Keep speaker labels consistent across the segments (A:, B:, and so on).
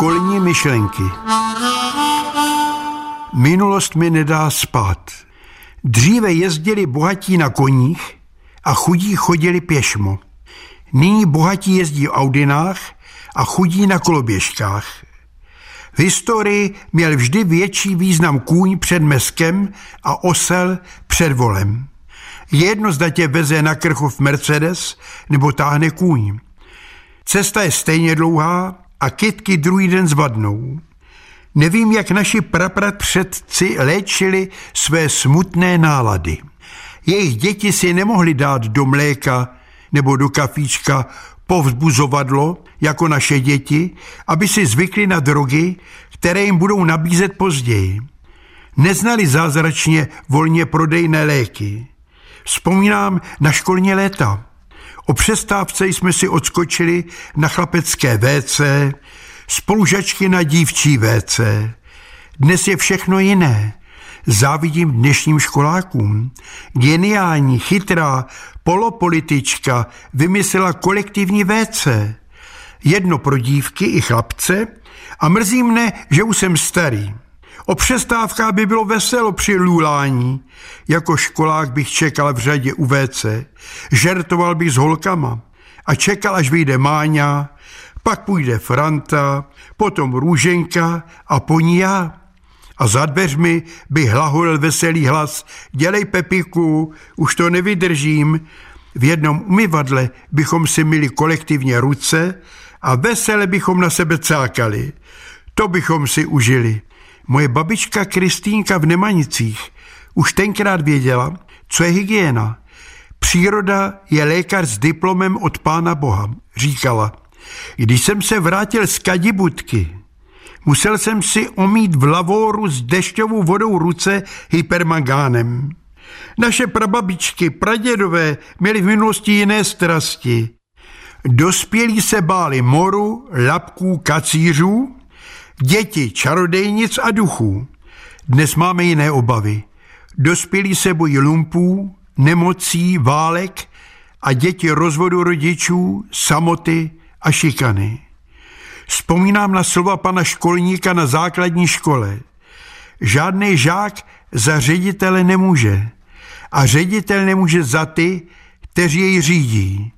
A: Školní myšlenky Minulost mi nedá spát. Dříve jezdili bohatí na koních a chudí chodili pěšmo. Nyní bohatí jezdí v Audinách a chudí na koloběžkách. V historii měl vždy větší význam kůň před meskem a osel před volem. Jedno zda tě veze na krchov Mercedes nebo táhne kůň. Cesta je stejně dlouhá a kytky druhý den zvadnou. Nevím, jak naši prapratředci léčili své smutné nálady. Jejich děti si nemohli dát do mléka nebo do kafíčka povzbuzovadlo, jako naše děti, aby si zvykli na drogy, které jim budou nabízet později. Neznali zázračně volně prodejné léky. Vzpomínám na školní léta. O přestávce jsme si odskočili na chlapecké WC, spolužačky na dívčí WC. Dnes je všechno jiné. Závidím dnešním školákům. Geniální, chytrá polopolitička vymyslela kolektivní WC. Jedno pro dívky i chlapce a mrzí mne, že už jsem starý. O přestávkách by bylo veselo při lulání. Jako školák bych čekal v řadě u WC. Žertoval bych s holkama a čekal, až vyjde Máňa, pak půjde Franta, potom Růženka a po ní já. A za dveřmi by hlaholil veselý hlas, dělej Pepiku, už to nevydržím. V jednom umyvadle bychom si mili kolektivně ruce a vesele bychom na sebe cákali. To bychom si užili. Moje babička Kristýnka v Nemanicích už tenkrát věděla, co je hygiena. Příroda je lékař s diplomem od Pána Boha, říkala. Když jsem se vrátil z kadibutky, musel jsem si omít v lavoru s dešťovou vodou ruce hypermagánem. Naše prababičky, pradědové měli v minulosti jiné strasti. Dospělí se báli moru, lapků, kacířů, děti čarodejnic a duchů. Dnes máme jiné obavy. Dospělí se bojí lumpů, nemocí, válek a děti rozvodu rodičů, samoty a šikany. Vzpomínám na slova pana školníka na základní škole. Žádný žák za ředitele nemůže a ředitel nemůže za ty, kteří jej řídí.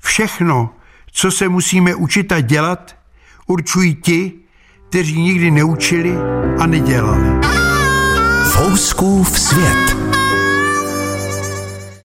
A: Všechno, co se musíme učit a dělat, určují ti, kteří nikdy neučili a nedělali.
B: Fouskův svět.